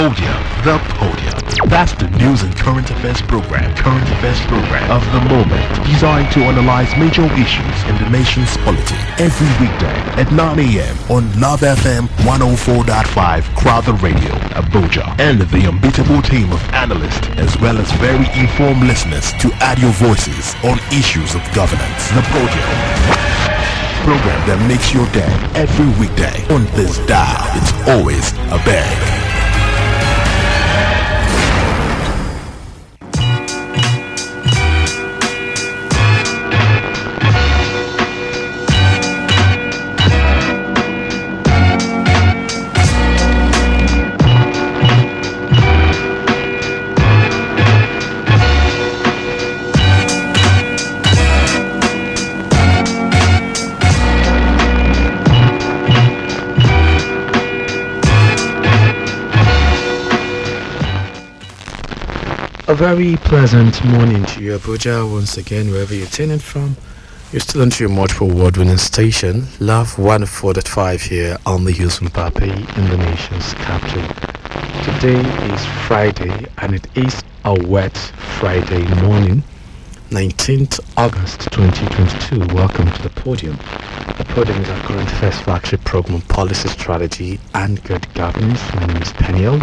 Podium. The Podium. That's the news and current affairs program. Current affairs program of the moment. Designed to analyze major issues in the nation's polity. Every weekday at 9 a.m. on Love FM 104.5 Crowther Radio, Abuja. And the unbeatable team of analysts as well as very informed listeners to add your voices on issues of governance. The Podium program that makes your day every weekday on this dial. It's always a bang. Very pleasant morning to you, Abuja, once again, wherever you're tuning from. You're still on to your multiple award winning station, Love 104.5 here on the Houston Pape in the nation's capital. Today is Friday and it is a wet Friday morning, 19th August 2022. Welcome to the podium. The podium is our current first flagship program, Policy Strategy and Good Governance. My name is Peniel,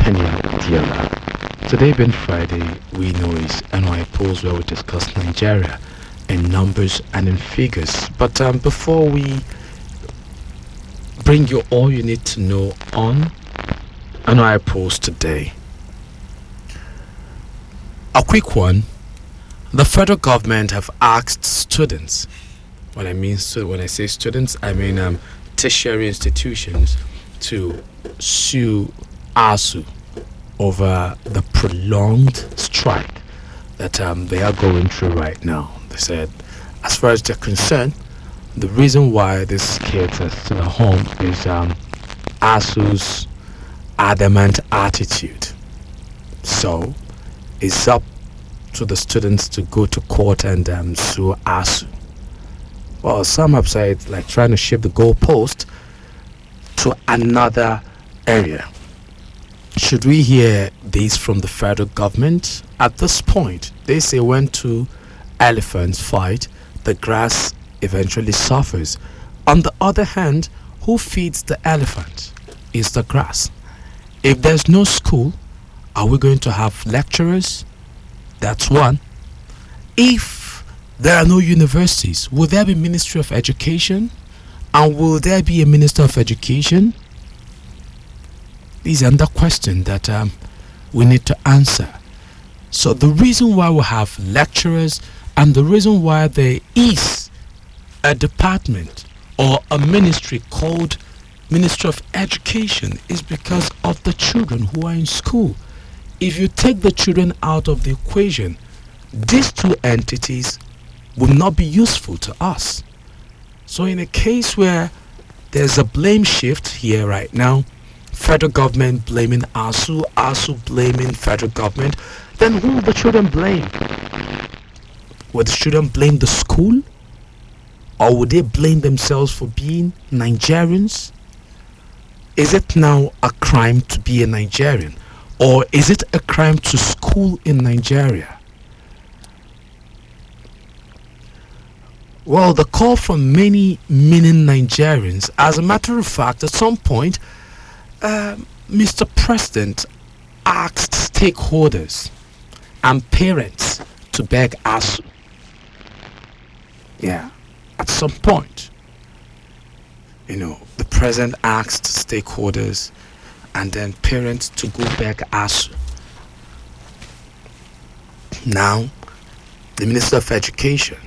Peniel Diola. Today being Friday, we know is NOI Polls where we discuss Nigeria in numbers and in figures. But um, before we bring you all you need to know on NOI Polls today, a quick one. The federal government have asked students, when I mean so when I say students, I mean um, tertiary institutions to sue ASUU over the prolonged strike that um, they are going through right now. They said, as far as they're concerned, the reason why this kids are still home is um, ASUU's adamant attitude. So it's up to the students to go to court and um, sue ASUU. Well, some said like trying to shift the goalpost to another area. Should we hear this from the federal government? At this point, they say when two elephants fight, the grass eventually suffers. On the other hand, who feeds the elephant? Is the grass. If there's no school, are we going to have lecturers? That's one. If there are no universities, will there be Ministry of Education? And will there be a Minister of Education? These are the question that um, we need to answer. So the reason why we have lecturers and the reason why there is a department or a ministry called Ministry of Education is because of the children who are in school. If you take the children out of the equation, these two entities will not be useful to us. So in a case where there's a blame shift here right now, federal government blaming ASUU, ASUU blaming federal government, then who the children blame? Will the children blame the school? Or would they blame themselves for being Nigerians? Is it now a crime to be a Nigerian? Or is it a crime to school in Nigeria? Well, the call from many meaning Nigerians, as a matter of fact, at some point, Mr. Um, President asked stakeholders and parents to beg ASUU. Yeah, at some point, you know, the president asked stakeholders and then parents to go beg ASUU. Now, the Minister of Education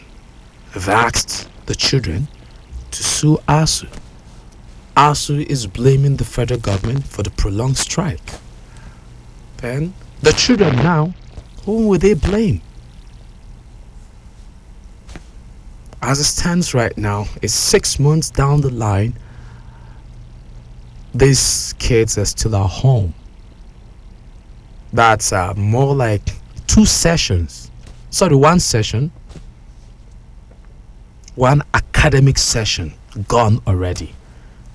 have asked the children to sue ASUU ASUU is blaming the federal government for the prolonged strike. Then the children now, whom will they blame? As it stands right now, it's six months down the line. These kids are still at home. That's uh, more like two sessions. Sorry, one session. One academic session gone already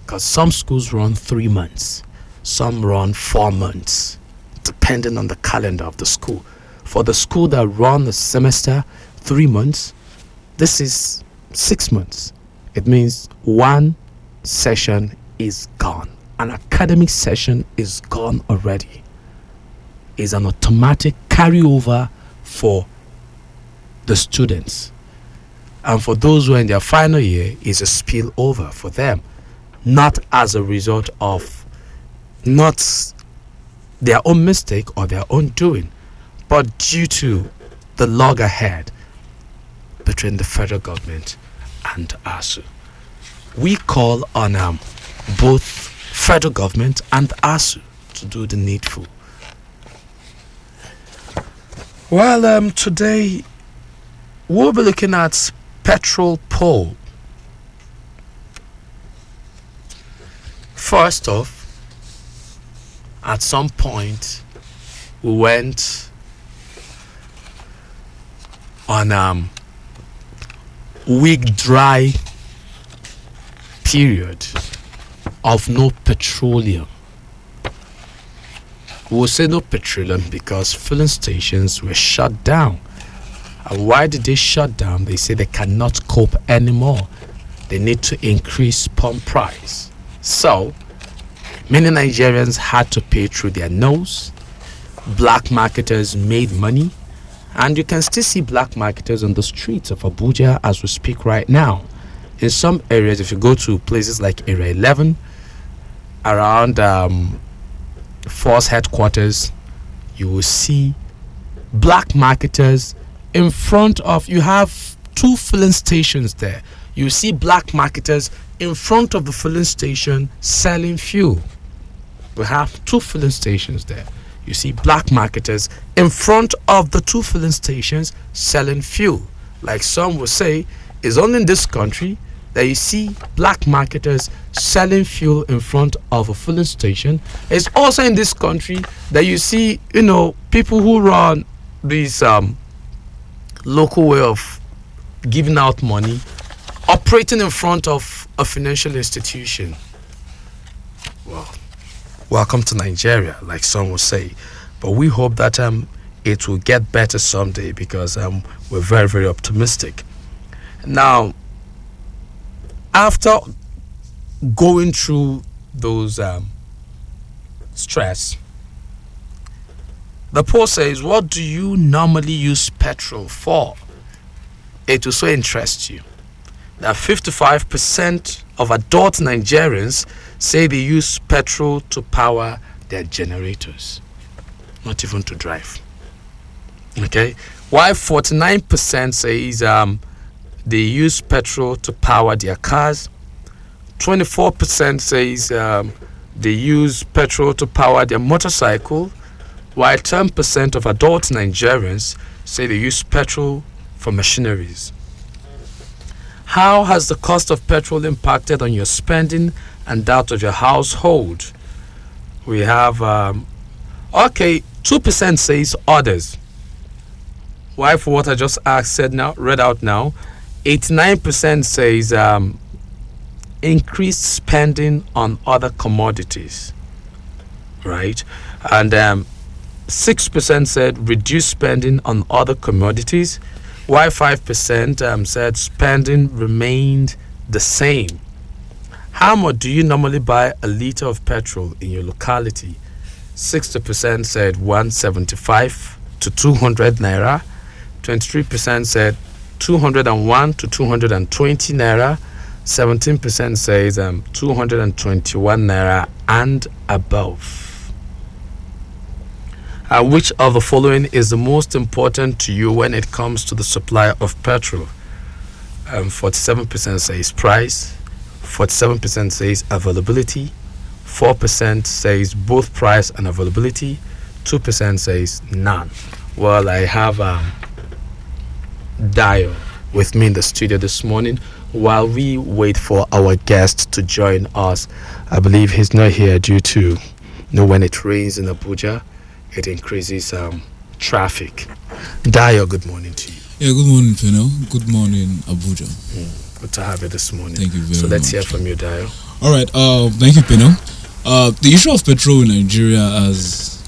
because some schools run three months. some run four months, depending on the calendar of the school. For the school that run the semester three months, this is six months. It means one session is gone. An academic session is gone already. Is an automatic carryover for the students. And for those who are in their final year, is a spillover for them. Not as a result of not their own mistake or their own doing, but due to the loggerhead between the federal government and ASUU. We call on um, both federal government and ASUU to do the needful. Well, um, today we'll be looking at petrol poll. First off, at some point, we went on um week dry period of no petroleum. We'll say no petroleum because filling stations were shut down. And why did they shut down? They say they cannot cope anymore. They need to increase pump price. So, many Nigerians had to pay through their nose. Black marketers made money. And you can still see black marketers on the streets of Abuja as we speak right now. In some areas, if you go to places like Area 11, around um, force headquarters, you will see black marketers in front of you have two filling stations there. You see black marketers in front of the filling station selling fuel. We have two filling stations there. You see black marketers in front of the two filling stations selling fuel. Like some will say, it's only in this country that you see black marketers selling fuel in front of a filling station. It's also in this country that you see, you know, people who run these um, local way of giving out money operating in front of a financial institution. Well, welcome to Nigeria, like some will say. But we hope that um, it will get better someday because um, we're very, very optimistic. Now, after going through those um, stress, the poll says, What do you normally use petrol for? It will so interest you that 55% of adult Nigerians say they use petrol to power their generators, not even to drive. Okay, Why 49% says um, they use petrol to power their cars, 24% says um, they use petrol to power their motorcycle, while 10% of adult Nigerians say they use petrol for machineries. How has the cost of petrol impacted on your spending and that of your household? We have, um, okay, 2% says others. Why, for what I just asked, said now, read out now, 89% says um, increased spending on other commodities, right? And um, 6% said reduced spending on other commodities why 5% um, said spending remained the same. How much do you normally buy a liter of petrol in your locality? 60% said 175 to 200 naira. 23% said 201 to 220 naira. 17% says um, 221 naira and above. Uh, which of the following is the most important to you when it comes to the supply of petrol? Um, 47% says price, 47% says availability, 4% says both price and availability, 2% says none. Well, I have um, Dio with me in the studio this morning while we wait for our guest to join us. I believe he's not here due to you know when it rains in Abuja it increases um, traffic. Dio, good morning to you. Yeah, good morning, Peno. Good morning, Abuja. Mm, good to have you this morning. Thank you very much. So let's hear from you, Dio. All right. Uh, thank you, Peno. Uh, the issue of petrol in Nigeria has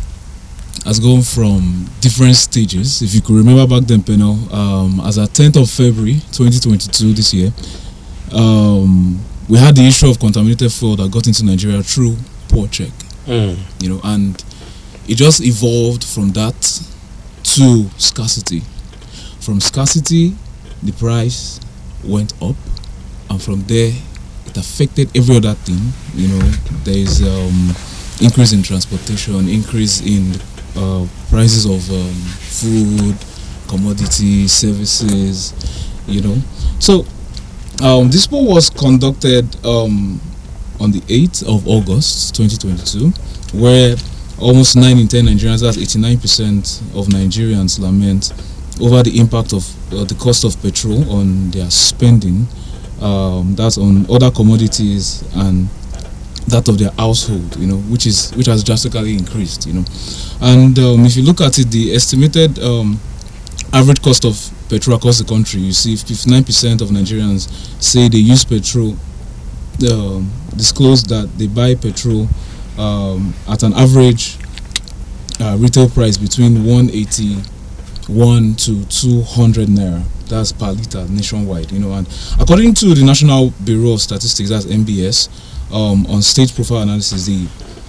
has gone from different stages. If you could remember back then, Peno, um, as at 10th of February 2022 this year, um, we had the issue of contaminated fuel that got into Nigeria through port check. Mm. You know, and it just evolved from that to scarcity. From scarcity, the price went up, and from there, it affected every other thing. You know, there is um, increase in transportation, increase in uh, prices of um, food, commodity, services. You know, so um, this poll was conducted um, on the 8th of August 2022, where almost 9 in 10 Nigerians, that's 89% of Nigerians, lament over the impact of uh, the cost of petrol on their spending. Um, that's on other commodities and that of their household, you know, which is which has drastically increased, you know. And um, if you look at it, the estimated um, average cost of petrol across the country, you see 59% of Nigerians say they use petrol, uh, disclose that they buy petrol um, at an average uh, retail price between 181 to 200 naira. That's per liter nationwide, you know. And according to the National Bureau of Statistics, that's NBS, um, on state profile analysis, the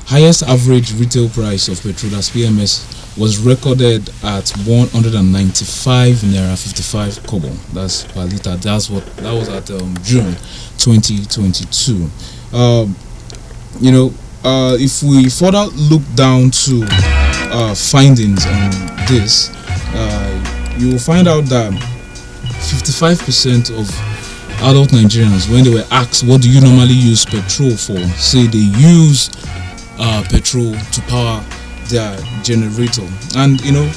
highest average retail price of petrol, that's PMS, was recorded at 195 naira 55 kobo. That's per liter. That's what that was at um, June 2022. Um, you know, uh, if we further look down to uh, findings on this, uh, you will find out that 55% of adult Nigerians, when they were asked, "What do you normally use petrol for?" say they use uh, petrol to power their generator. And you know,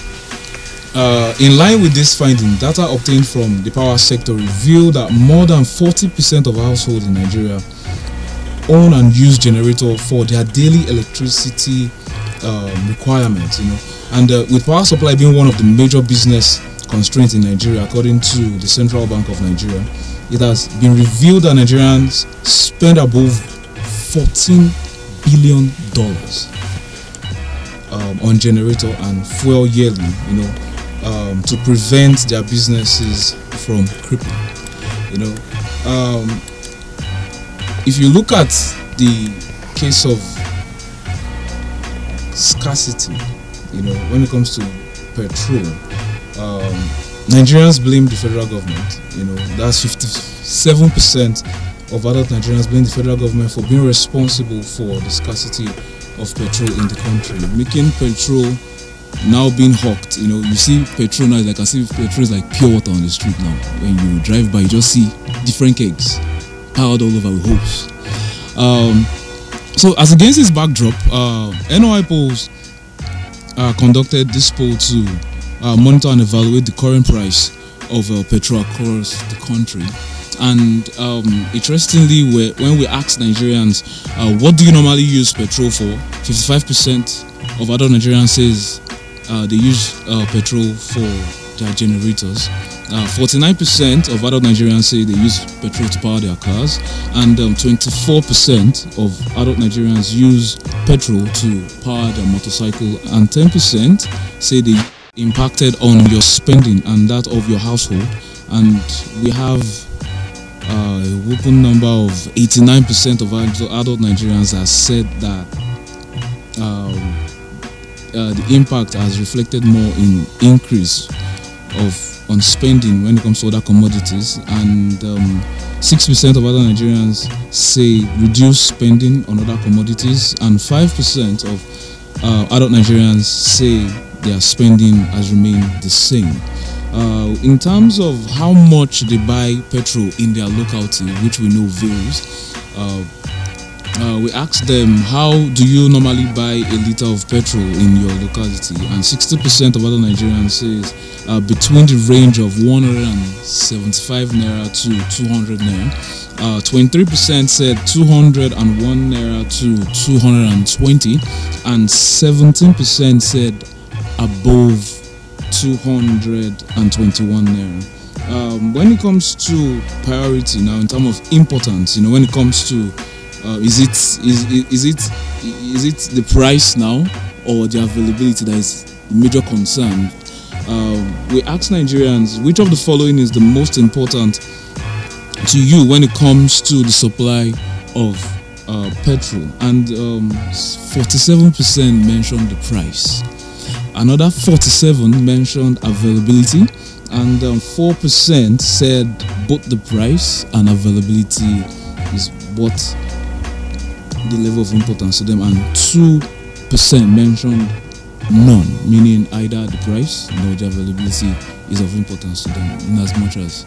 uh, in line with this finding, data obtained from the power sector revealed that more than 40% of households in Nigeria own and use generator for their daily electricity um, requirements. You know, and uh, with power supply being one of the major business constraints in Nigeria, according to the Central Bank of Nigeria, it has been revealed that Nigerians spend above 14 billion dollars um, on generator and fuel yearly. You know, um, to prevent their businesses from crippling. You know, um, if you look at the case of scarcity, you know, when it comes to petrol, um, Nigerians blame the federal government. You know, that's 57% of adult Nigerians blame the federal government for being responsible for the scarcity of petrol in the country, making petrol now being hawked. You know, you see petrol now, like I see petrol is like pure water on the street now. When you drive by, you just see different kegs piled all over with hopes. Um, so, as against this backdrop, uh, NOI polls uh, conducted this poll to uh, monitor and evaluate the current price of uh, petrol across the country. And um, interestingly, when we asked Nigerians, uh, what do you normally use petrol for? 55% of adult Nigerians says uh, they use uh, petrol for their generators. 49% of adult Nigerians say they use petrol to power their cars, and um, 24% of adult Nigerians use petrol to power their motorcycle, and 10% say they impacted on your spending and that of your household. And we have uh, a whopping number of 89% of adult Nigerians have said that um, uh, the impact has reflected more in increase of on spending when it comes to other commodities, and um, 6% of other Nigerians say reduce spending on other commodities, and 5% of uh, adult Nigerians say their spending has remained the same. Uh, in terms of how much they buy petrol in their locality, which we know varies, uh, uh, we asked them how do you normally buy a liter of petrol in your locality, and 60% of other Nigerians says uh, between the range of 175 naira to 200 naira. Uh, 23% said 201 naira to 220, and 17% said above 221 naira. Um, when it comes to priority now, in terms of importance, you know, when it comes to uh, is it is, is it is it the price now or the availability that is the major concern? Uh, we ask Nigerians which of the following is the most important to you when it comes to the supply of uh, petrol, and um, 47% mentioned the price. Another 47 mentioned availability, and um, 4% said both the price and availability is what the level of importance to them, and 2% mentioned none, meaning either the price the availability is of importance to them in as much as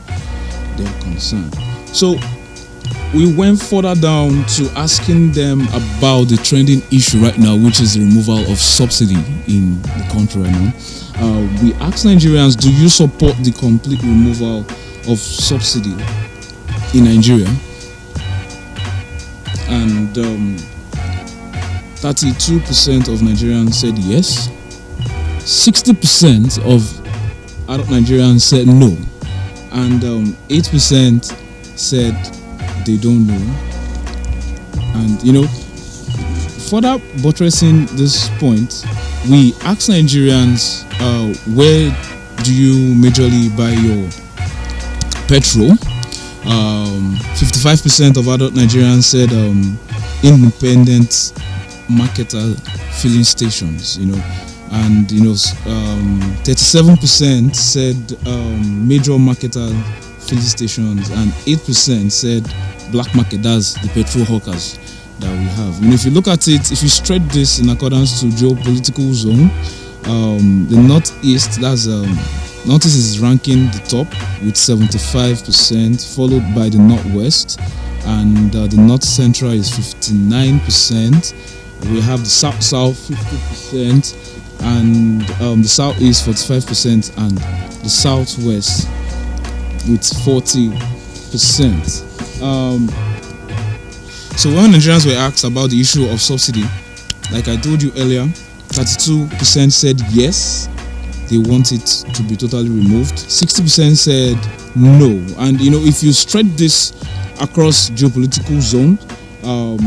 they're concerned. So we went further down to asking them about the trending issue right now, which is the removal of subsidy in the country right now. Uh, we asked Nigerians, do you support the complete removal of subsidy in Nigeria? And um, 32% of Nigerians said yes. 60% of adult Nigerians said no. And um, 8% said they don't know. And you know, further buttressing this point, we ask Nigerians uh, where do you majorly buy your petrol? Um, 55% of adult Nigerians said um, independent marketer filling stations, you know, and you know, um, 37% said um, major marketer filling stations, and 8% said black market, that's the petrol hawkers that we have. And if you look at it, if you stretch this in accordance to geopolitical zone, um, the northeast, that's um, northeast is ranking the top with 75%, followed by the northwest, and uh, the north central is 59%. We have the south south 50%, and um, the southeast 45%, and the southwest with 40%. Um, so when Nigerians were asked about the issue of subsidy, like I told you earlier, 32% said yes, they want it to be totally removed. 60% said no. And you know, if you stretch this across geopolitical zone, um,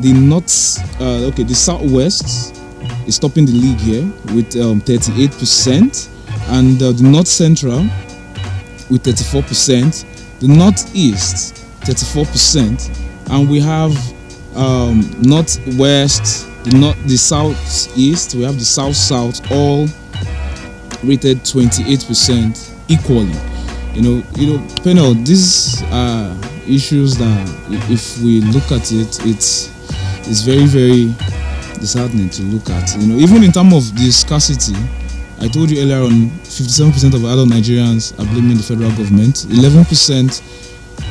the north, uh, okay, the southwest is topping the league here with um, 38%, and uh, the north central with 34%, the northeast 34%, and we have um, northwest, the north, the southeast, we have the south south, all rated 28% equally. You know, you know, panel. These are issues that, if we look at it, it's it's very very disheartening to look at. You know, even in terms of the scarcity, I told you earlier on, 57% of adult Nigerians are blaming the federal government. 11%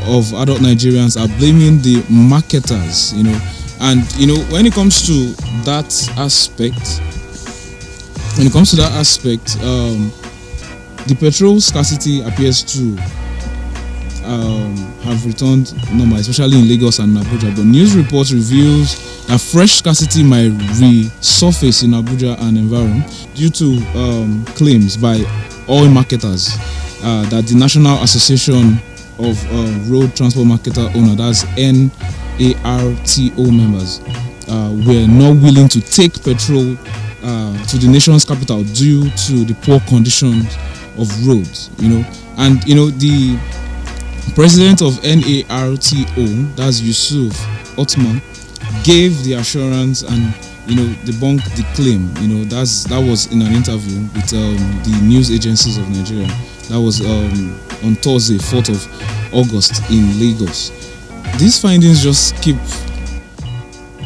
of adult Nigerians are blaming the marketers, you know. And you know, when it comes to that aspect, when it comes to that aspect, um, the petrol scarcity appears to um, have returned normal, especially in Lagos and Abuja. But news reports reveals that fresh scarcity might resurface in Abuja and environ due to um, claims by oil marketers uh, that the National Association of uh, road transport marketer owner, that's NARTO members, uh, were not willing to take petrol uh, to the nation's capital due to the poor conditions of roads. You know, and you know the president of NARTO, that's Yusuf Othman, gave the assurance and you know debunked the claim. You know that's that was in an interview with um, the news agencies of Nigeria. That was um, on Thursday, 4th of August in Lagos. These findings just keep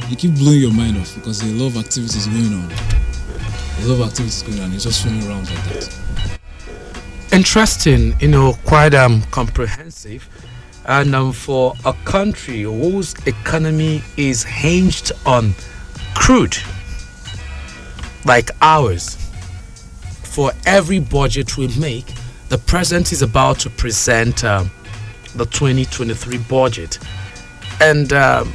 you keep blowing your mind off because a lot of activities going on. A lot of activities going on. It's just swimming around like that. Interesting, you know, quite um comprehensive. And um, for a country whose economy is hinged on crude, like ours, for every budget we make, the president is about to present um, the 2023 budget. And um,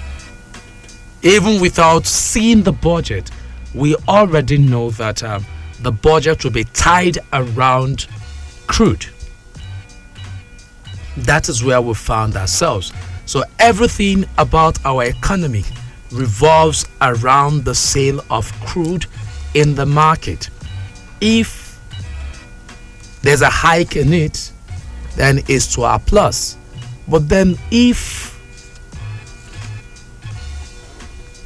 even without seeing the budget, we already know that um, the budget will be tied around crude. That is where we found ourselves. So everything about our economy revolves around the sale of crude in the market. If there's a hike in it, then it's to our plus. But then if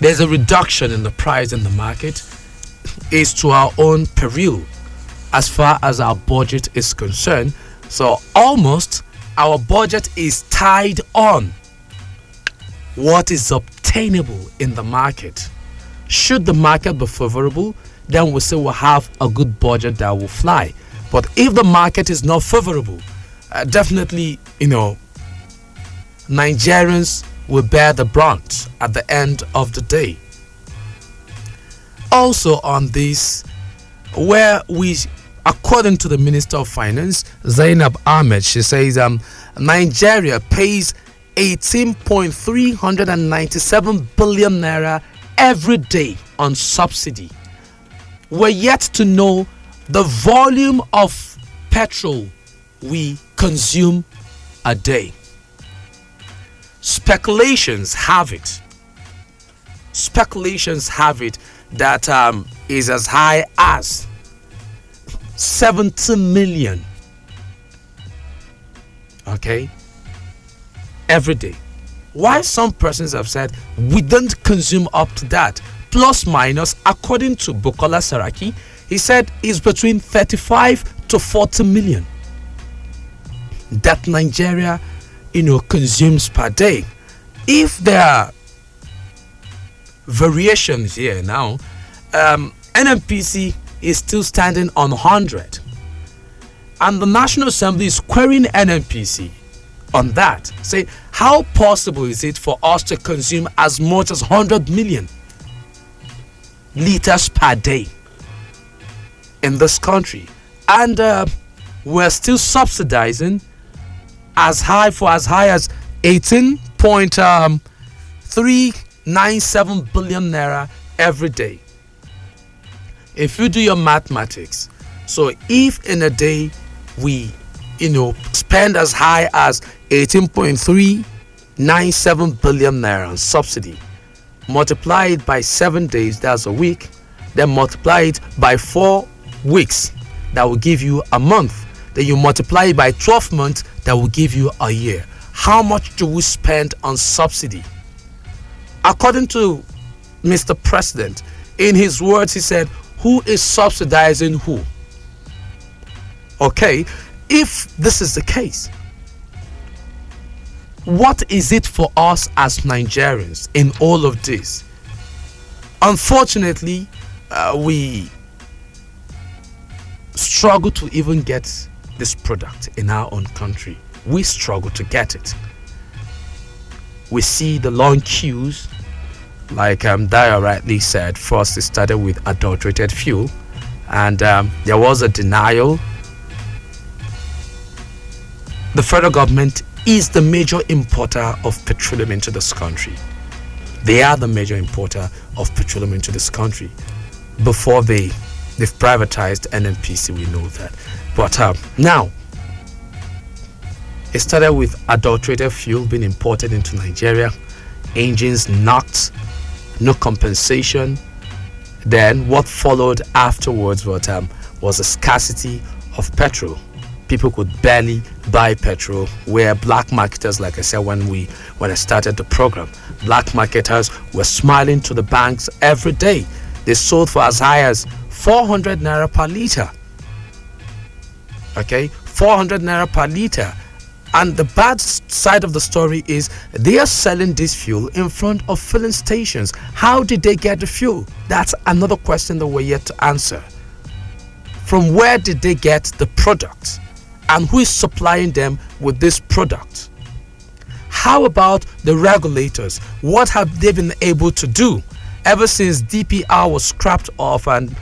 there's a reduction in the price in the market, it's to our own peril as far as our budget is concerned. So almost our budget is tied on what is obtainable in the market. Should the market be favorable, then we say we'll have a good budget that will fly. But if the market is not favorable, uh, definitely, you know, Nigerians will bear the brunt at the end of the day. Also, on this, where we, according to the Minister of Finance, Zainab Ahmed, she says um, Nigeria pays 18.397 billion naira every day on subsidy. We're yet to know the volume of petrol we consume a day. Speculations have it. Speculations have it that um, is as high as 70 million. Okay? Every day. Why some persons have said we don't consume up to that. Plus minus, according to Bukola Saraki, he said is between 35 to 40 million that Nigeria, you know, consumes per day. If there are variations here now, um, NNPC is still standing on 100. And the National Assembly is querying NNPC on that. Say, how possible is it for us to consume as much as 100 million liters per day in this country? And uh, we're still subsidizing as high for as high as 18.397 um, billion naira every day. If you do your mathematics, so if in a day we, you know, spend as high as 18.397 billion naira on subsidy, multiply it by seven days, that's a week, then multiply it by four weeks, that will give you a month. Then you multiply it by 12 months, that will give you a year. How much do we spend on subsidy? According to Mr. President, in his words, he said, Who is subsidizing who? Okay, if this is the case, what is it for us as Nigerians in all of this? Unfortunately, uh, we struggle to even get this product in our own country. We struggle to get it. We see the long queues, like um, Daya rightly said. First, it started with adulterated fuel, and um, there was a denial. The federal government is the major importer of petroleum into this country. They are the major importer of petroleum into this country. Before they they've privatized NNPC, we know that. But um, now, it started with adulterated fuel being imported into Nigeria, engines knocked, no compensation. Then what followed afterwards was, um, was a scarcity of petrol. People could barely buy petrol. Where black marketers, like I said when we when I started the program, black marketers were smiling to the banks every day. They sold for as high as 400 naira per liter. Okay 400 naira per liter. And the bad side of the story is they are selling this fuel in front of filling stations. How did they get the fuel? That's another question that we're yet to answer. From where did they get the product and who is supplying them with this product? How about the regulators? What have they been able to do? Ever since dpr was scrapped off and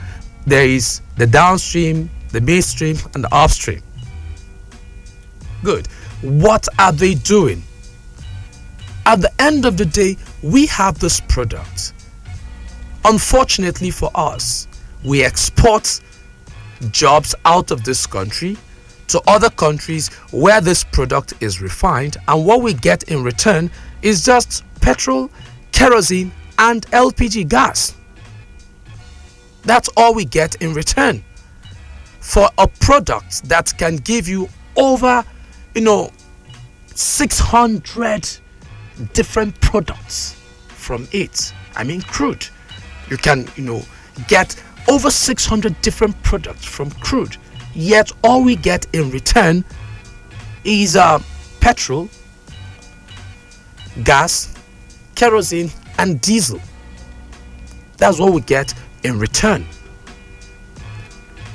there is the downstream the midstream and the upstream. Good. What are they doing? At the end of the day, we have this product. Unfortunately for us, we export jobs out of this country to other countries where this product is refined, and what we get in return is just petrol, kerosene, and LPG gas. That's all we get in return for a product that can give you over, you know, 600 different products from it. I mean, crude. You can, you know, get over 600 different products from crude. Yet all we get in return is uh, petrol, gas, kerosene, and diesel. That's what we get in return.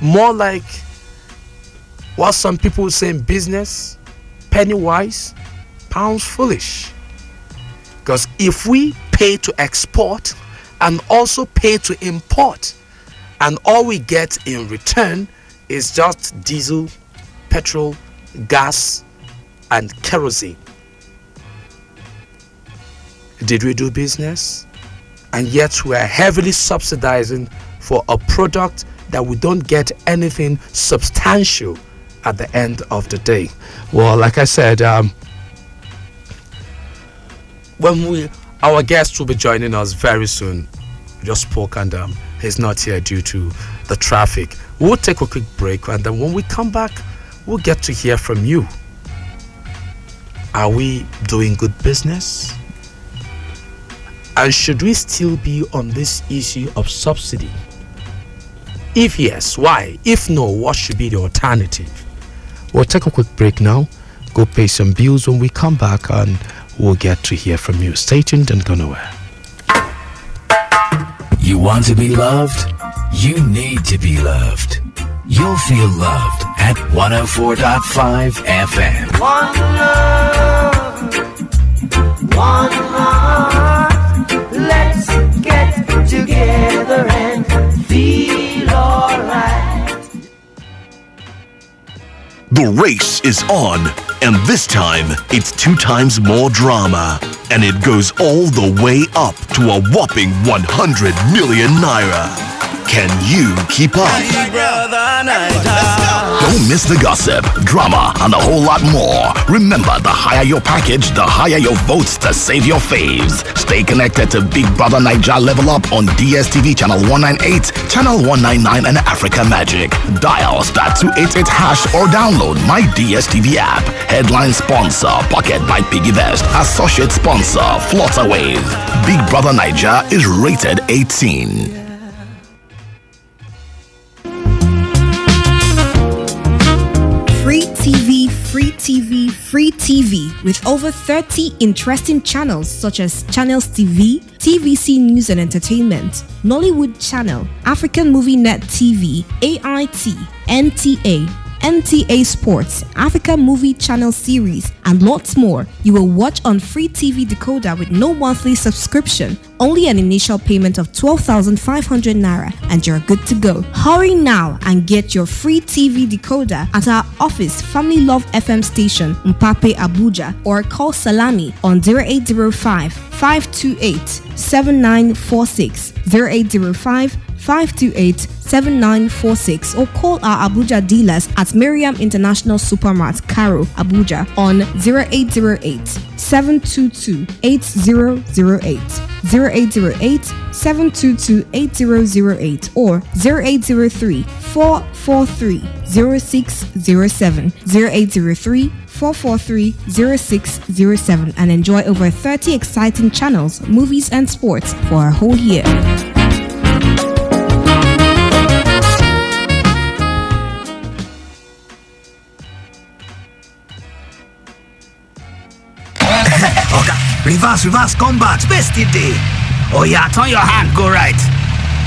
More like what some people say in business penny wise, pounds foolish. Because if we pay to export and also pay to import, and all we get in return is just diesel, petrol, gas, and kerosene. Did we do business? And yet we are heavily subsidizing for a product that we don't get anything substantial at the end of the day. Well, like I said, um, when we our guest will be joining us very soon. We just spoke and um, he's not here due to the traffic. We'll take a quick break and then when we come back, we'll get to hear from you. Are we doing good business? And should we still be on this issue of subsidy? If yes, why? If no, what should be the alternative? We'll take a quick break now, go pay some bills when we come back, and we'll get to hear from you. Stay tuned and go nowhere. You want to be loved? You need to be loved. You'll feel loved at 104.5 FM. One love, one heart. The race is on, and this time it's two times more drama. And it goes all the way up to a whopping 100 million naira. Can you keep up? Don't miss the gossip, drama, and a whole lot more. Remember, the higher your package, the higher your votes to save your faves. Stay connected to Big Brother Naija Level Up on DSTV Channel 198, Channel 199, and Africa Magic. Dial star 288 hash or download my DSTV app. Headline sponsor, Pocket by Piggy Vest. Associate sponsor, Flutterwave. Big Brother Naija is rated 18. Free TV with over 30 interesting channels such as Channels TV, TVC News and Entertainment, Nollywood Channel, African Movie Net TV, AIT, NTA, NTA Sports, Africa Movie Channel Series, and lots more. You will watch on free TV decoder with no monthly subscription, only an initial payment of 12,500 naira, and you're good to go. Hurry now and get your free TV decoder at our office, Family Love FM station, Mpape Abuja, or call Salami on 0805 528 7946 0805 528 7946 or call our Abuja dealers at Miriam International Supermart, Karu, Abuja on 0808 722 8008, 0808 722 8008 or 0803 443 0607, 0803 443 0607 and enjoy over 30 exciting channels, movies, and sports for a whole year. Reverse, reverse. Space still dey. Oh yeah, turn your hand, go right.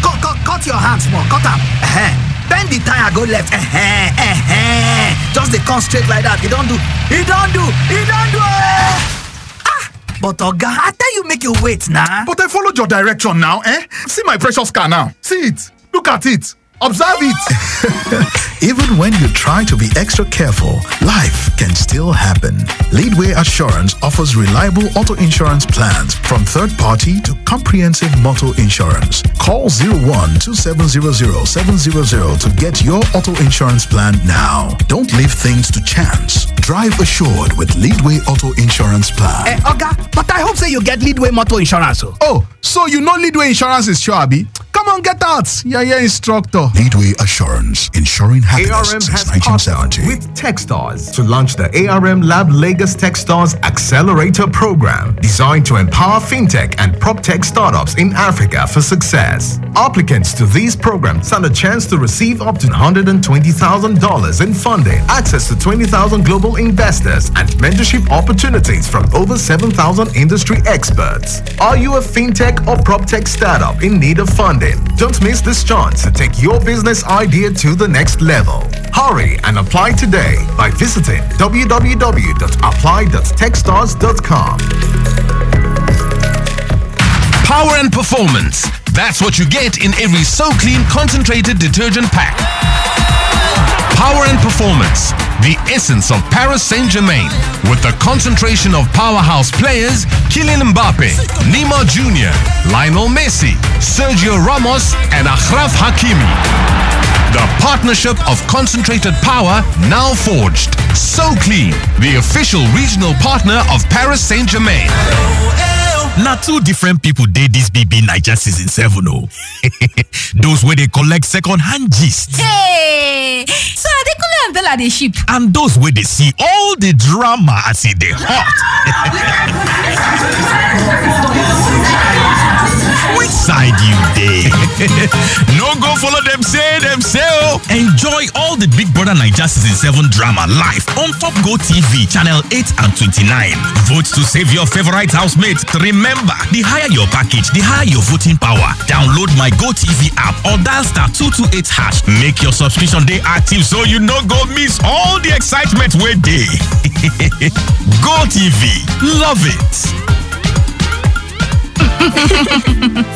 Cut, cut, cut your hand small, cut am. Uh-huh. Bend the tire, go left. Uh-huh, uh-huh. Just dey come straight like that. He don do, he don do, he don do. Ah, but Oga, I tell you make you wait now. But I followed your direction now, eh? See my precious car now. See it. Look at it. Observe it. Even when you try to be extra careful, life can still happen. Leadway Assurance offers reliable auto insurance plans from third party to comprehensive motor insurance. Call 01 2700 700 to get your auto insurance plan now. Don't leave things to chance. Drive assured with Leadway Auto Insurance Plan. Eh, Oga, but I hope say you get Leadway Motor Insurance. Oh. Oh, so you know Leadway Insurance is sure, Abi? Come on, get out. Yeah, yeah, instructor. Leadway Assurance, ensuring happiness ARM since 1970. with Techstars to launch the ARM Lab Lagos Techstars Accelerator Program, designed to empower fintech and proptech startups in Africa for success. Applicants to these programs stand a chance to receive up to $120,000 in funding, access to 20,000 global investors, and mentorship opportunities from over 7,000 industry experts. Are you a fintech or proptech startup in need of funding? Don't miss this chance to take your business idea to the next level. Hurry and apply today by visiting www.apply.techstars.com. Power and performance. That's what you get in every So Clean concentrated detergent pack. Power and performance. The essence of Paris Saint Germain. With the concentration of powerhouse players Kylian Mbappe, Neymar Jr., Lionel Messi, Sergio Ramos, and Achraf Hakimi. The partnership of concentrated power now forged. So Clean, the official regional partner of Paris Saint Germain. Na two different people dey dis bb naija season 7 o those wey dey collect second hand gist Hey! So Adekunle and Bella dey ship. and those wey dey see all the drama as e dey hot which side you dey no go follow dem say dem say o enjoy all the big brother naija season 7 drama live on top go tv channel 8 and 29 vote to save your favourite housemate remember the higher your package the higher your voting power. Download my go tv app or dial star 228 hash. Make your subscription dey active so you no go miss all the excitement wey dey. Go tv love it.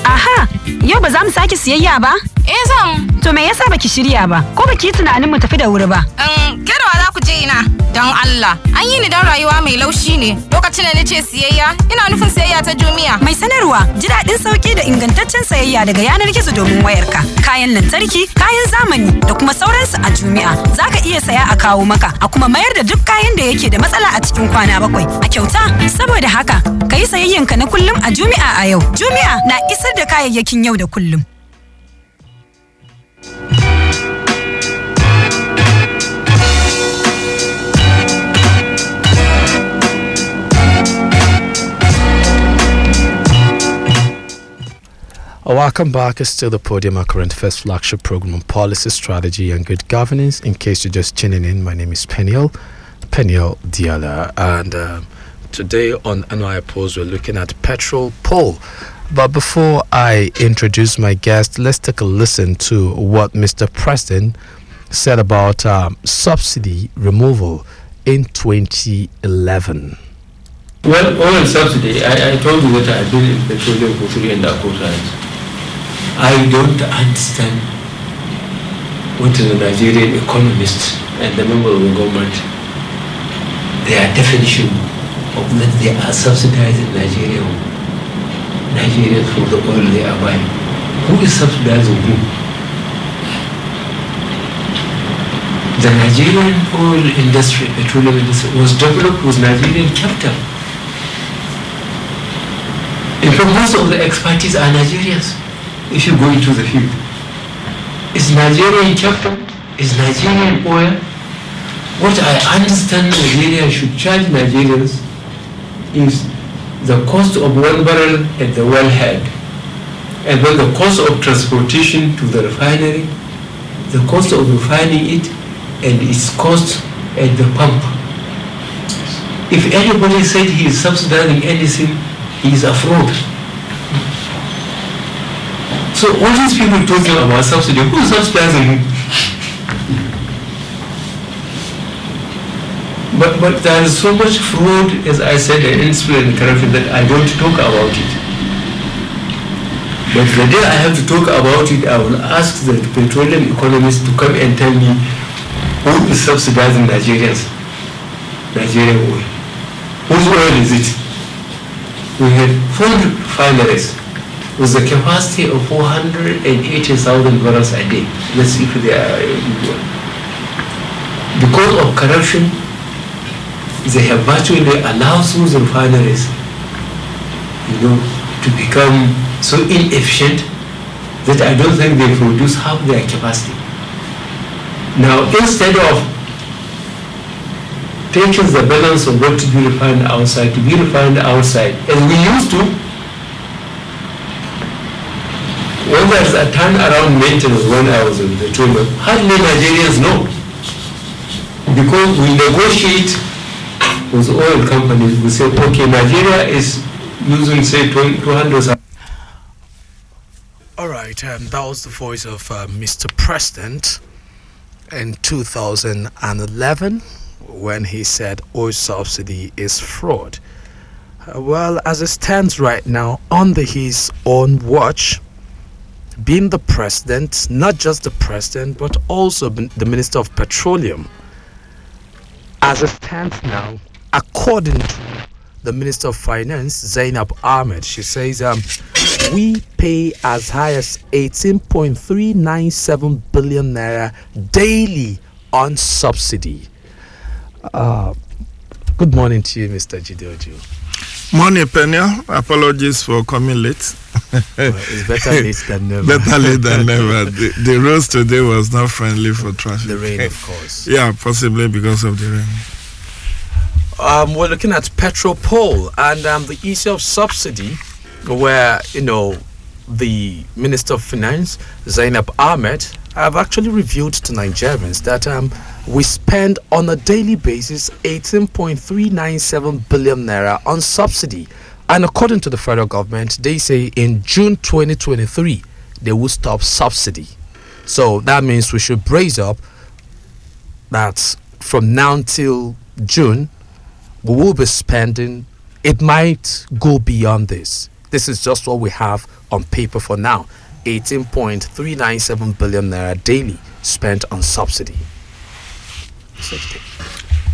Aha, yau ba za mu sake siyayya ba? Eh zan. To me yasa baki shirya ba? Ko baki yi tunanin mu tafi da wuri ba? Um, ke da wa za ku je ina? Don Allah. An yi ni don rayuwa mai laushi ne. Lokacin da nace siyayya, ina nufin siyayya ta Jumiya. Mai sanarwa, ji daɗin sauƙi da ingantaccen sayayya daga yanar gizo domin wayarka. Kayan lantarki, kayan zamani da kuma sauransu a Jumi'a. Za ka iya saya a kawo maka, a kuma mayar da duk kayan da yake da matsala a cikin kwana bakwai. A kyauta, saboda haka, ka yi sayayyanka na kullum a Jumi'a a yau. Jumi'a na isar da kayayyakin yau da kullum. Welcome back. It's still the podium, our current first flagship program on policy, strategy, and good governance. In case you're just tuning in, my name is Peniel, Peniel Diala, and um, today on NOI Polls we're looking at petrol poll. But before I introduce my guest, let's take a listen to what Mr. President said about um, subsidy removal in 2011. Well, oil subsidy, I, I told you that I've been in petroleum for three and a half times. I don't understand what the Nigerian economists and the member of the government, their definition of that they are subsidizing Nigeria, Nigerians for the oil they are buying. Who is subsidizing who? The Nigerian oil industry, petroleum industry, was developed with Nigerian capital. Fact, most of the expertise are Nigerians if you go into the field. Is Nigerian capital? Is Nigerian oil? What I understand Nigeria should charge Nigerians is the cost of one barrel at the wellhead, and then the cost of transportation to the refinery, the cost of refining it, and its cost at the pump. If anybody said he is subsidizing anything, he is a fraud. So all these people talking about subsidy, who is subsidizing? But, but there is so much fraud, as I said, and indiscipline and corruption that I don't talk about it. But the day I have to talk about it, I will ask the petroleum economists to come and tell me who is subsidizing Nigerians, Nigerian oil. Whose oil is it? We had four refineries with a capacity of 480,000 barrels a day. Let's see if they are. Uh, because of corruption, they have virtually allowed those refineries, you know, to become so inefficient that I don't think they produce half their capacity. Now, instead of taking the balance of what to be refined outside to be refined outside, as we used to, when there's a turnaround maintenance when I was in the chamber, hardly Nigerians know. Because we negotiate with oil companies, we say, okay, Nigeria is using, say, 200. All right, um, that was the voice of uh, Mr. President in 2011 when he said oil subsidy is fraud. Uh, well, as it stands right now, under his own watch, being the president, not just the president, but also the Minister of Petroleum, as it stands now, according to the Minister of Finance, Zainab Ahmed, she says, um, we pay as high as 18.397 billion naira daily on subsidy. Uh, good morning to you, Mr. Jide Ojo. Morning, Pena. Apologies for coming late. it's better late than never. better late than never. The, the roads today was not friendly for traffic. The rain, of course. Yeah, possibly because of the rain. Um, we're looking at petrol poll and um, the issue of subsidy, where you know the Minister of Finance Zainab Ahmed have actually revealed to Nigerians that um, we spend on a daily basis 18.397 billion naira on subsidy, and according to the federal government, they say in June 2023 they will stop subsidy. So that means we should brace up that from now till June we will be spending, it might go beyond this. This is just what we have on paper for now 18.397 billion naira daily spent on subsidy.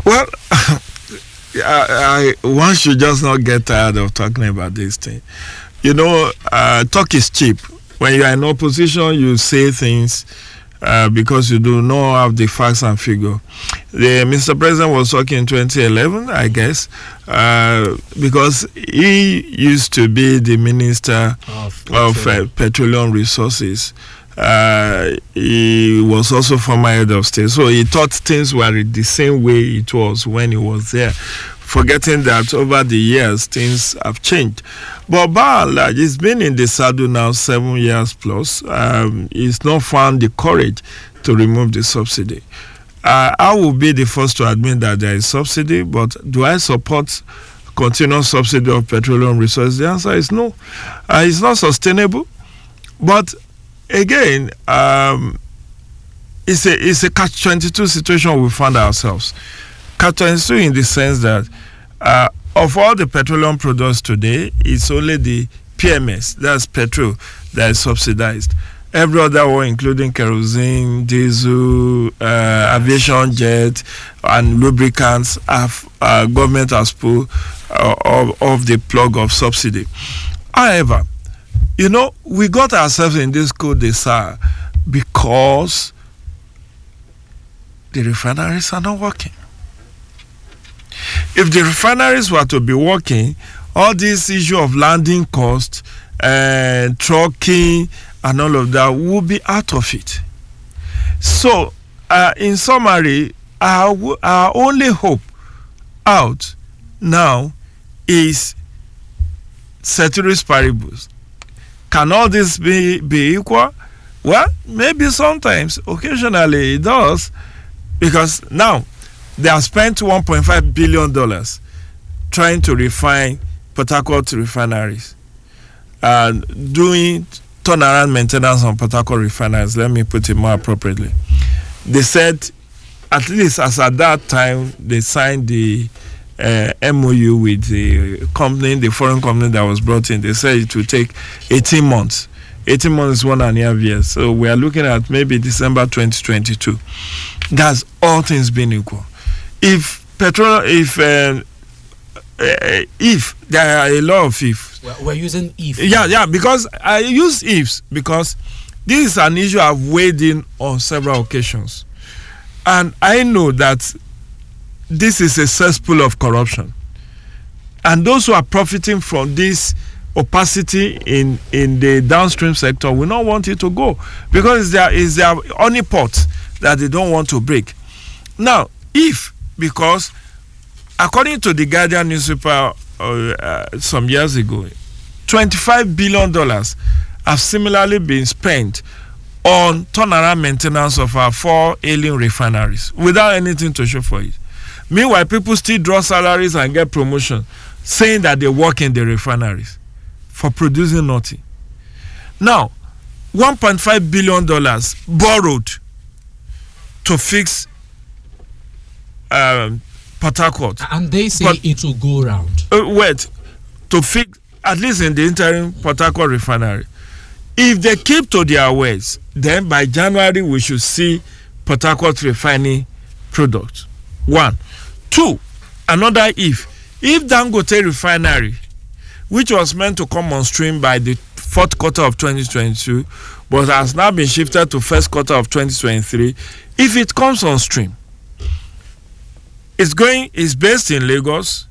Well, I, I, one should just not get tired of talking about this thing. You know, uh, talk is cheap. When you are in opposition, you say things uh, because you do not have the facts and figure. The Mr. President was talking in 2011, I guess, uh, because he used to be the minister of, uh, petroleum resources. Uh, he was also former head of state, so he thought things were the same way it was when he was there. Forgetting that over the years things have changed, but by and large, he's been in the saddle now seven years plus. Um, he's not found the courage to remove the subsidy. Uh, I will be the first to admit that there is subsidy, but do I support continuous subsidy of petroleum resources? The answer is no. Uh, it's not sustainable. But again, um, it's a it's a catch twenty two situation we find ourselves. Catch twenty two in the sense that uh, of all the petroleum products today, it's only the PMS, that's petrol, that is subsidized. Every other one, including kerosene, diesel, uh, aviation jet, and lubricants, have uh, government has put uh, of, of the plug of subsidy. However, you know, we got ourselves in this code desire because the refineries are not working. If the refineries were to be working, all this issue of landing cost and trucking and all of that would be out of it. So, uh, in summary, our, our only hope out now is ceteris paribus. Can all this be, be equal? Well, maybe sometimes, occasionally it does, because now they have spent 1.5 billion dollars trying to refine Port Harcourt refineries and doing turnaround maintenance on Port Harcourt refineries. Let me put it more appropriately. They said, at least as at that time, they signed the uh, MOU with the company, the foreign company that was brought in. They said it will take 18 months. 18 months is one and a half years. So we are looking at maybe December 2022. That's all things being equal. If petrol, if uh, uh, if there are a lot of ifs, We're, using if. yeah, yeah, because I use ifs because this is an issue I've weighed in on several occasions. And I know that this is a cesspool of corruption. And those who are profiting from this opacity in, in the downstream sector will not want it to go because there is their, only pot that they don't want to break. Now, if, because according to the Guardian newspaper uh, some years ago, $25 billion have similarly been spent on turnaround maintenance of our four ailing refineries without anything to show for it. Meanwhile, people still draw salaries and get promotion saying that they work in the refineries for producing nothing. Now, $1.5 billion borrowed to fix um, Harcourt. And they say But- it will go round. Uh, wait, to fix, at least in the interim Port Harcourt refinery. If they keep to their words, then by January we should see Port Harcourt refining product. One. Two, another if. If Dangote refinery, which was meant to come on stream by the fourth quarter of 2022, but has now been shifted to first quarter of 2023, if it comes on stream, it's going, it's based in Lagos.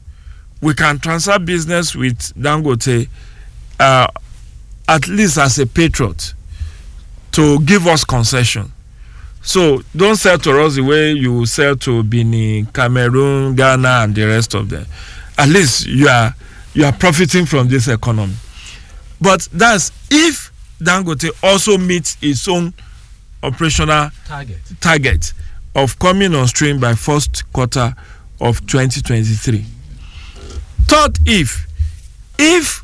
We can transfer business with Dangote uh, at least as a patriot to give us concession. So don't sell to us the way you sell to Benin, Cameroon, Ghana, and the rest of them. At least you are you are profiting from this economy. But that's if Dangote also meets its own operational Target. target of coming on stream by first quarter of 2023. Third, if if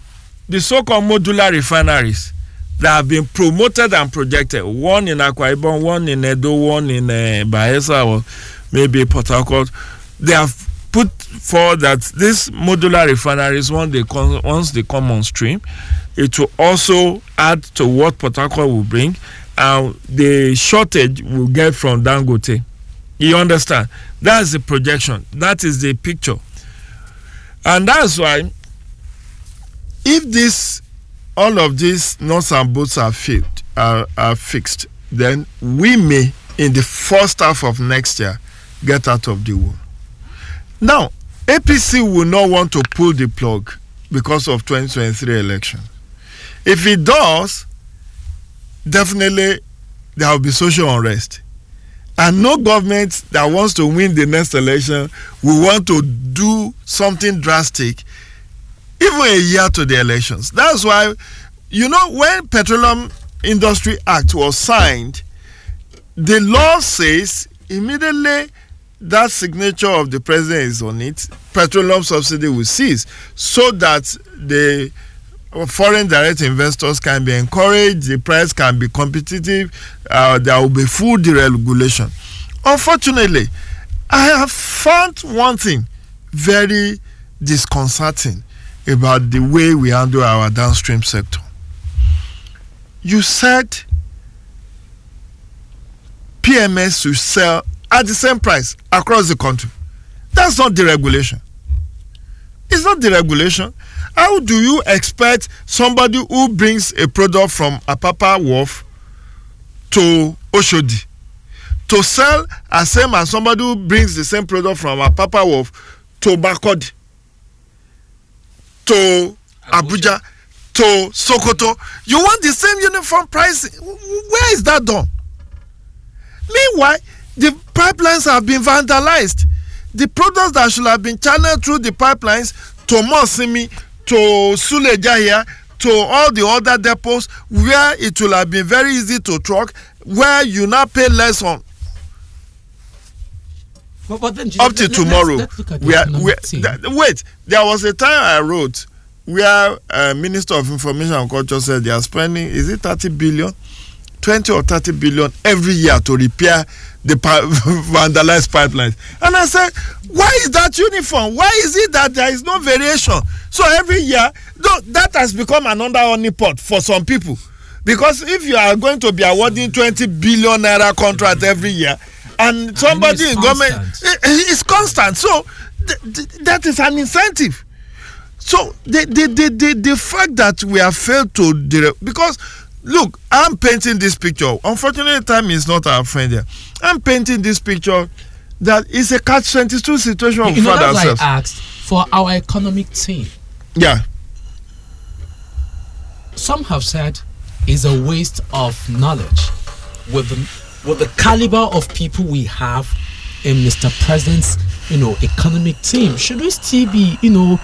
the so-called modular refineries that have been promoted and projected, one in Akwa Ibom, one in Edo, one in uh, Bayelsa, or maybe Port Harcourt, they have put forward that these modular refineries, once they come, once they come on stream, it will also add to what Port Harcourt will bring, and the shortage will get from Dangote. You understand? That's the projection. That is the picture. And that's why if this all of these nuts and bolts are are, are fixed, then we may in the first half of next year get out of the war. Now, APC will not want to pull the plug because of 2023 election. If it does, definitely there will be social unrest. And no government that wants to win the next election will want to do something drastic even a year to the elections. That's why, you know, when Petroleum Industry Act was signed, the law says immediately that signature of the president is on it, petroleum subsidy will cease so that the foreign direct investors can be encouraged, the price can be competitive, uh, there will be full deregulation. Unfortunately, I have found one thing very disconcerting about the way we handle our downstream sector. You said PMS should sell at the same price across the country. That's not deregulation. It's not deregulation. How do you expect somebody who brings a product from Apapa Wharf to Oshodi to sell as same as somebody who brings the same product from Apapa Wharf to Bakodi? to Abuja to Sokoto. You want the same uniform price? Where is that done? Meanwhile, the pipelines have been vandalized. The products that should have been channeled through the pipelines to Mosimi, to Suleja here, to all the other depots where it will have been very easy to truck, where you now pay less on. But, but then, up to let's- tomorrow. let's we are, we are, th- wait, there was a time I wrote where uh, Minister of Information and Culture said they are spending is it thirty billion, twenty or thirty billion every year to repair the pi- vandalized pipelines. And I said, why is that uniform? Why is it that there is no variation? So every year, though, that has become another honey pot for some people. Because if you are going to be awarding 20 billion naira contract every year, and somebody it's in government constant. i- i- it's constant. So th- th- that is an incentive. So the the, the the the fact that we have failed to because look, I'm painting this picture. Unfortunately, time is not our friend here. I'm painting this picture that is a catch 22 situation You know, that's why. I asked for our economic team. Yeah. Some have said is a waste of knowledge with the with the caliber of people we have in Mr. President's, you know, economic team. Should we still be, you know,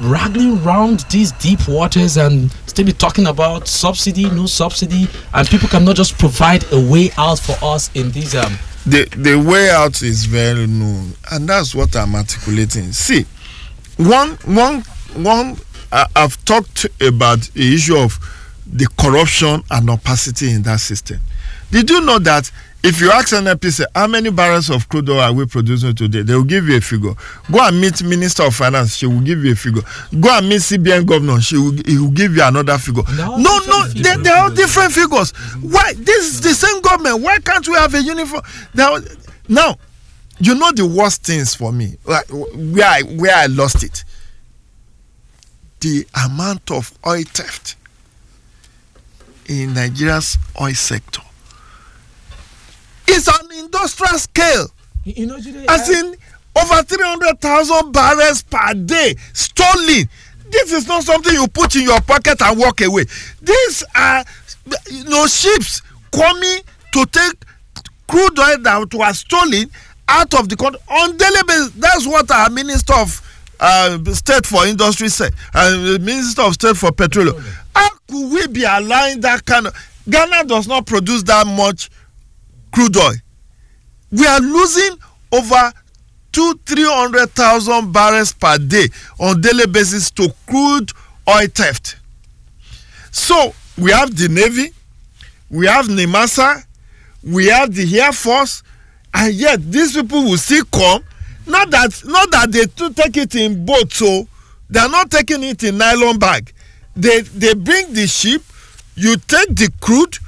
wrangling around these deep waters and still be talking about subsidy, no subsidy, and people cannot just provide a way out for us in these um the the way out is very known and that's what i'm articulating. See one one one i've talked about the issue of the corruption and opacity in that system. Did you know that if you ask NNPC how many barrels of crude oil are we producing today, they will give you a figure. Go and meet Minister of Finance, she will give you a figure. Go and meet CBN Governor, she will, he will give you another figure. No, no, they, they are different figures. Why? This is the same government. Why can't we have a uniform? Now, now, you know the worst things for me, like where I, where I lost it. The amount of oil theft in Nigeria's oil sector is on industrial scale. You know, As in over 300,000 barrels per day stolen. This is not something you put in your pocket and walk away. These are, you know, ships coming to take crude oil that was stolen out of the country on daily basis. That's what our Minister of uh, State for Industry said, and the Minister of State for Petroleum. How could we be allowing that kind of? Ghana does not produce that much crude oil. We are losing over two, three hundred thousand barrels per day on daily basis to crude oil theft. So we have the navy, we have NIMASA, we have the air force, and yet these people will still come. Not that not that they take it in boat, so they are not taking it in nylon bag. They they bring the ship, you take the crude,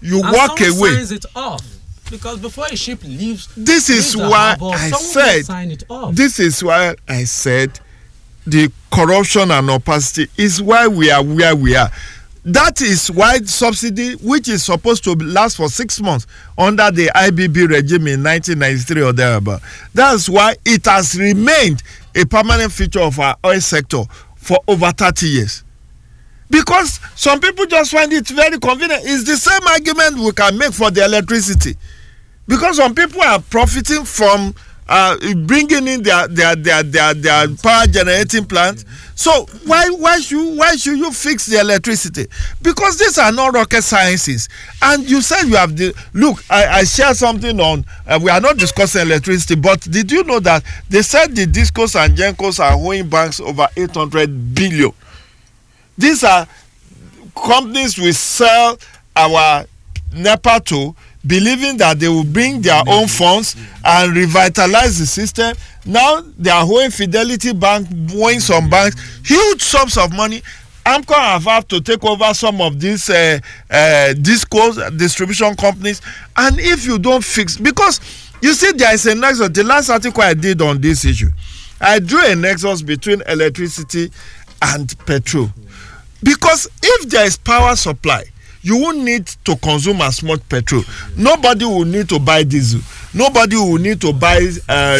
you and walk away. signs it off because before a ship leaves, this is why harbor, I said sign it off. this is why I said the corruption and opacity is why we are where we are. That is why subsidy, which is supposed to last for six months under the IBB regime in 1993 or thereabout, that's why it has remained a permanent feature of our oil sector for over 30 years. Because some people just find it very convenient. It's the same argument we can make for the electricity because some people are profiting from uh, bringing in their their, their their their power generating plant. So why why should why should you fix the electricity? Because these are not rocket sciences. And you said you have the look. I, I shared something on. Uh, we are not discussing electricity, but did you know that they said the discos and gencos are owing banks over eight hundred billion? These are companies we sell our NEPA to, believing that they will bring their own funds and revitalize the system. Now they are owing Fidelity Bank, owing some banks huge sums of money. AMCON have had to take over some of these uh, uh, discos distribution companies, and if you don't fix, because you see there is a nexus. The last article I did on this issue, I drew a nexus between electricity and petrol because if there is power supply you won't need to consume as much petrol. Nobody will need to buy diesel. Nobody will need to buy uh,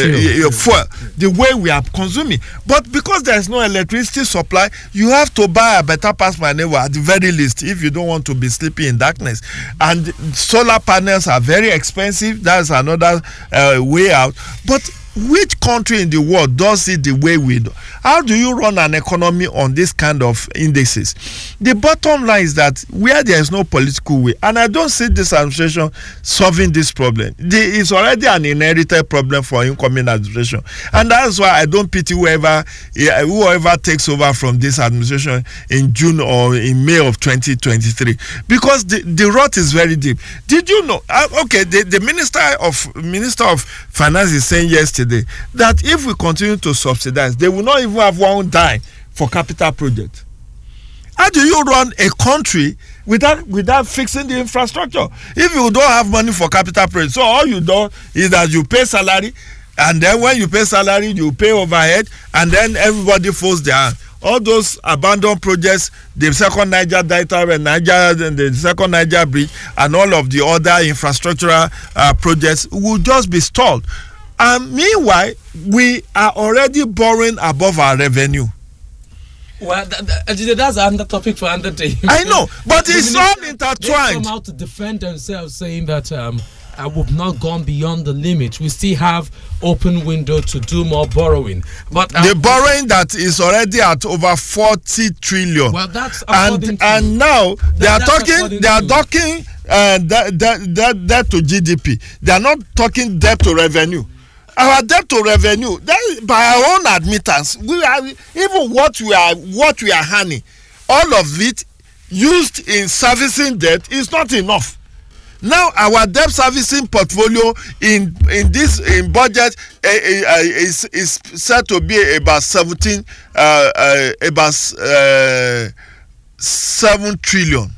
fuel. the way we are consuming. But because there is no electricity supply you have to buy a better pass neighbor at the very least if you don't want to be sleeping in darkness. And solar panels are very expensive. That's another uh, way out. But which country in the world does it the way we do how do you run an economy on this kind of indices? The bottom line is that where there is no political will and i don't see this administration solving this problem. The, it's already an inherited problem for incoming administration and that's why i don't pity whoever whoever takes over from this administration in june or in may of 2023 because the, the rot is very deep. Did you know uh, okay the, the minister of minister of finance is saying yesterday that if we continue to subsidize they will not even have one dime for capital project. How do you run a country without without fixing the infrastructure? If you don't have money for capital project so all you do is that you pay salary and then when you pay salary you pay overhead and then everybody falls their all those abandoned projects the second niger delta and niger and the second niger bridge and all of the other infrastructural uh, projects will just be stalled and meanwhile we are already borrowing above our revenue. Well, that, that, that's another topic for another day. I know, but it's all intertwined. They come out to defend themselves, saying that um, we've not gone beyond the limit. We still have open window to do more borrowing. But um, the borrowing that is already at over 40 trillion Well, that's and to- and now they are talking they are talking uh, debt, debt, debt to gdp they are not talking debt to revenue our debt to revenue that by our own admittance we are even what we are what we are earning all of it used in servicing debt is not enough. Now our debt servicing portfolio in in this in budget uh, uh, is is said to be about seventeen uh, uh, about uh, seven trillion.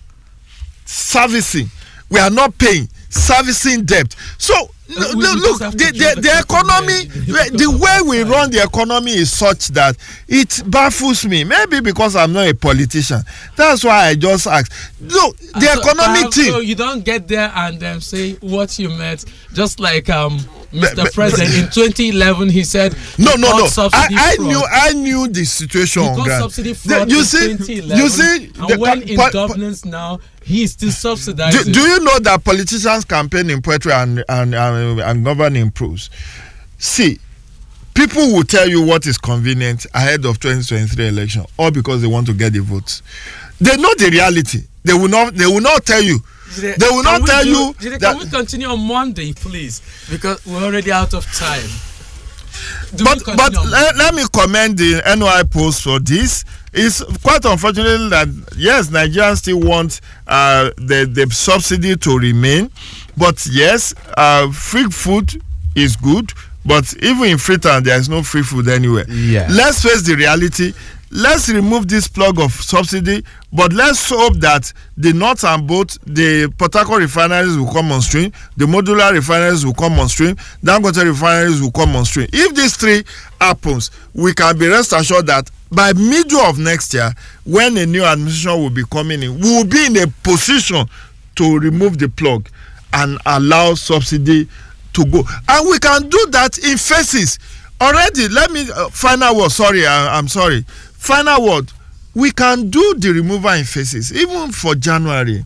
Servicing we are not paying servicing debt. So Look to the the, the economy the way we run the economy is such that it baffles me. Maybe because i'm not a politician. That's why i just ask. Look the so perhaps team So you don't get there and um, say what you meant, just like um, Mr. but- President in 2011, he said no no no. I i knew i knew the situation He on got ground subsidy The- you see 2011, you see the when in po- po- governance now, he is still do, subsidizing. do you know that politicians campaign in poetry and and and, and governing prose see people will tell you what is convenient ahead of 2023 election all because they want to get the votes they know the reality they will not they will not tell you Jide, they will not tell do- you Jide, that can we continue on Monday, please? Because we're already out of time. Do but but let, let me commend the NOI Polls for this. It's quite unfortunate that yes, Nigerians still want uh, the the subsidy to remain, but yes, uh, free food is good. But even in Freetown, there is no free food anywhere. Yeah. Let's face the reality. Let's remove this plug of subsidy, but let's hope that the north and both the Harcourt refineries will come on stream, the modular refineries will come on stream, Dangote refineries will come on stream. If these three happens, we can be rest assured that by middle of next year, when a new administration will be coming in, we will be in a position to remove the plug and allow subsidy to go. And we can do that in phases. Already let me uh, final word sorry I, i'm sorry. Final word we can do the removal in phases even for january.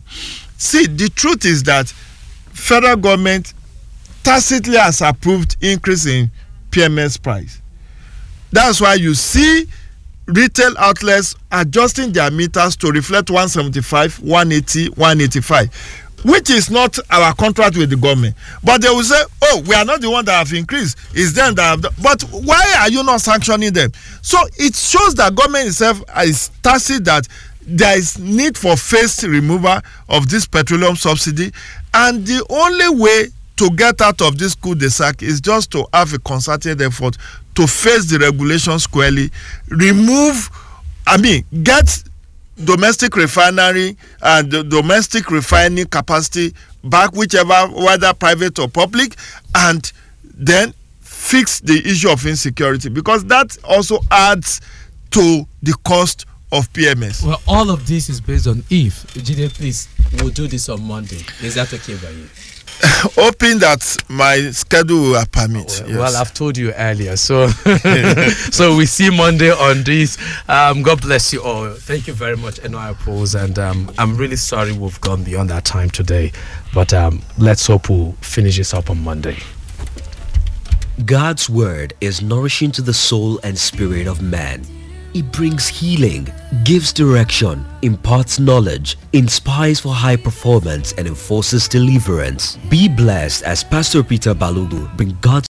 See the truth is that federal government tacitly has approved increase in pms price. That's why you see retail outlets adjusting their meters to reflect 175 180 185 which is not our contract with the government. But they will say oh we are not the one that have increased. It's them that have but why are you not sanctioning them? So it shows that government itself is tacit that there is need for phased removal of this petroleum subsidy. And the only way to get out of this cul-de-sac is just to have a concerted effort to face the regulation squarely remove i mean get domestic refinery and the domestic refining capacity back whichever whether private or public and then fix the issue of insecurity because that also adds to the cost of pms Well, all of this is based on if. Jide, please, we'll do this on Monday. Is that okay by you? hoping that my schedule will permit yes. Well, I've told you earlier, so so we see Monday on this. Um, God bless you all. Thank you very much, NOI Polls, and um, I'm really sorry we've gone beyond that time today, but um, let's hope we'll finish this up on Monday. God's word is nourishing to the soul and spirit of man. It brings healing, gives direction, imparts knowledge, inspires for high performance, and enforces deliverance. Be blessed as Pastor Peter Balugu bring God's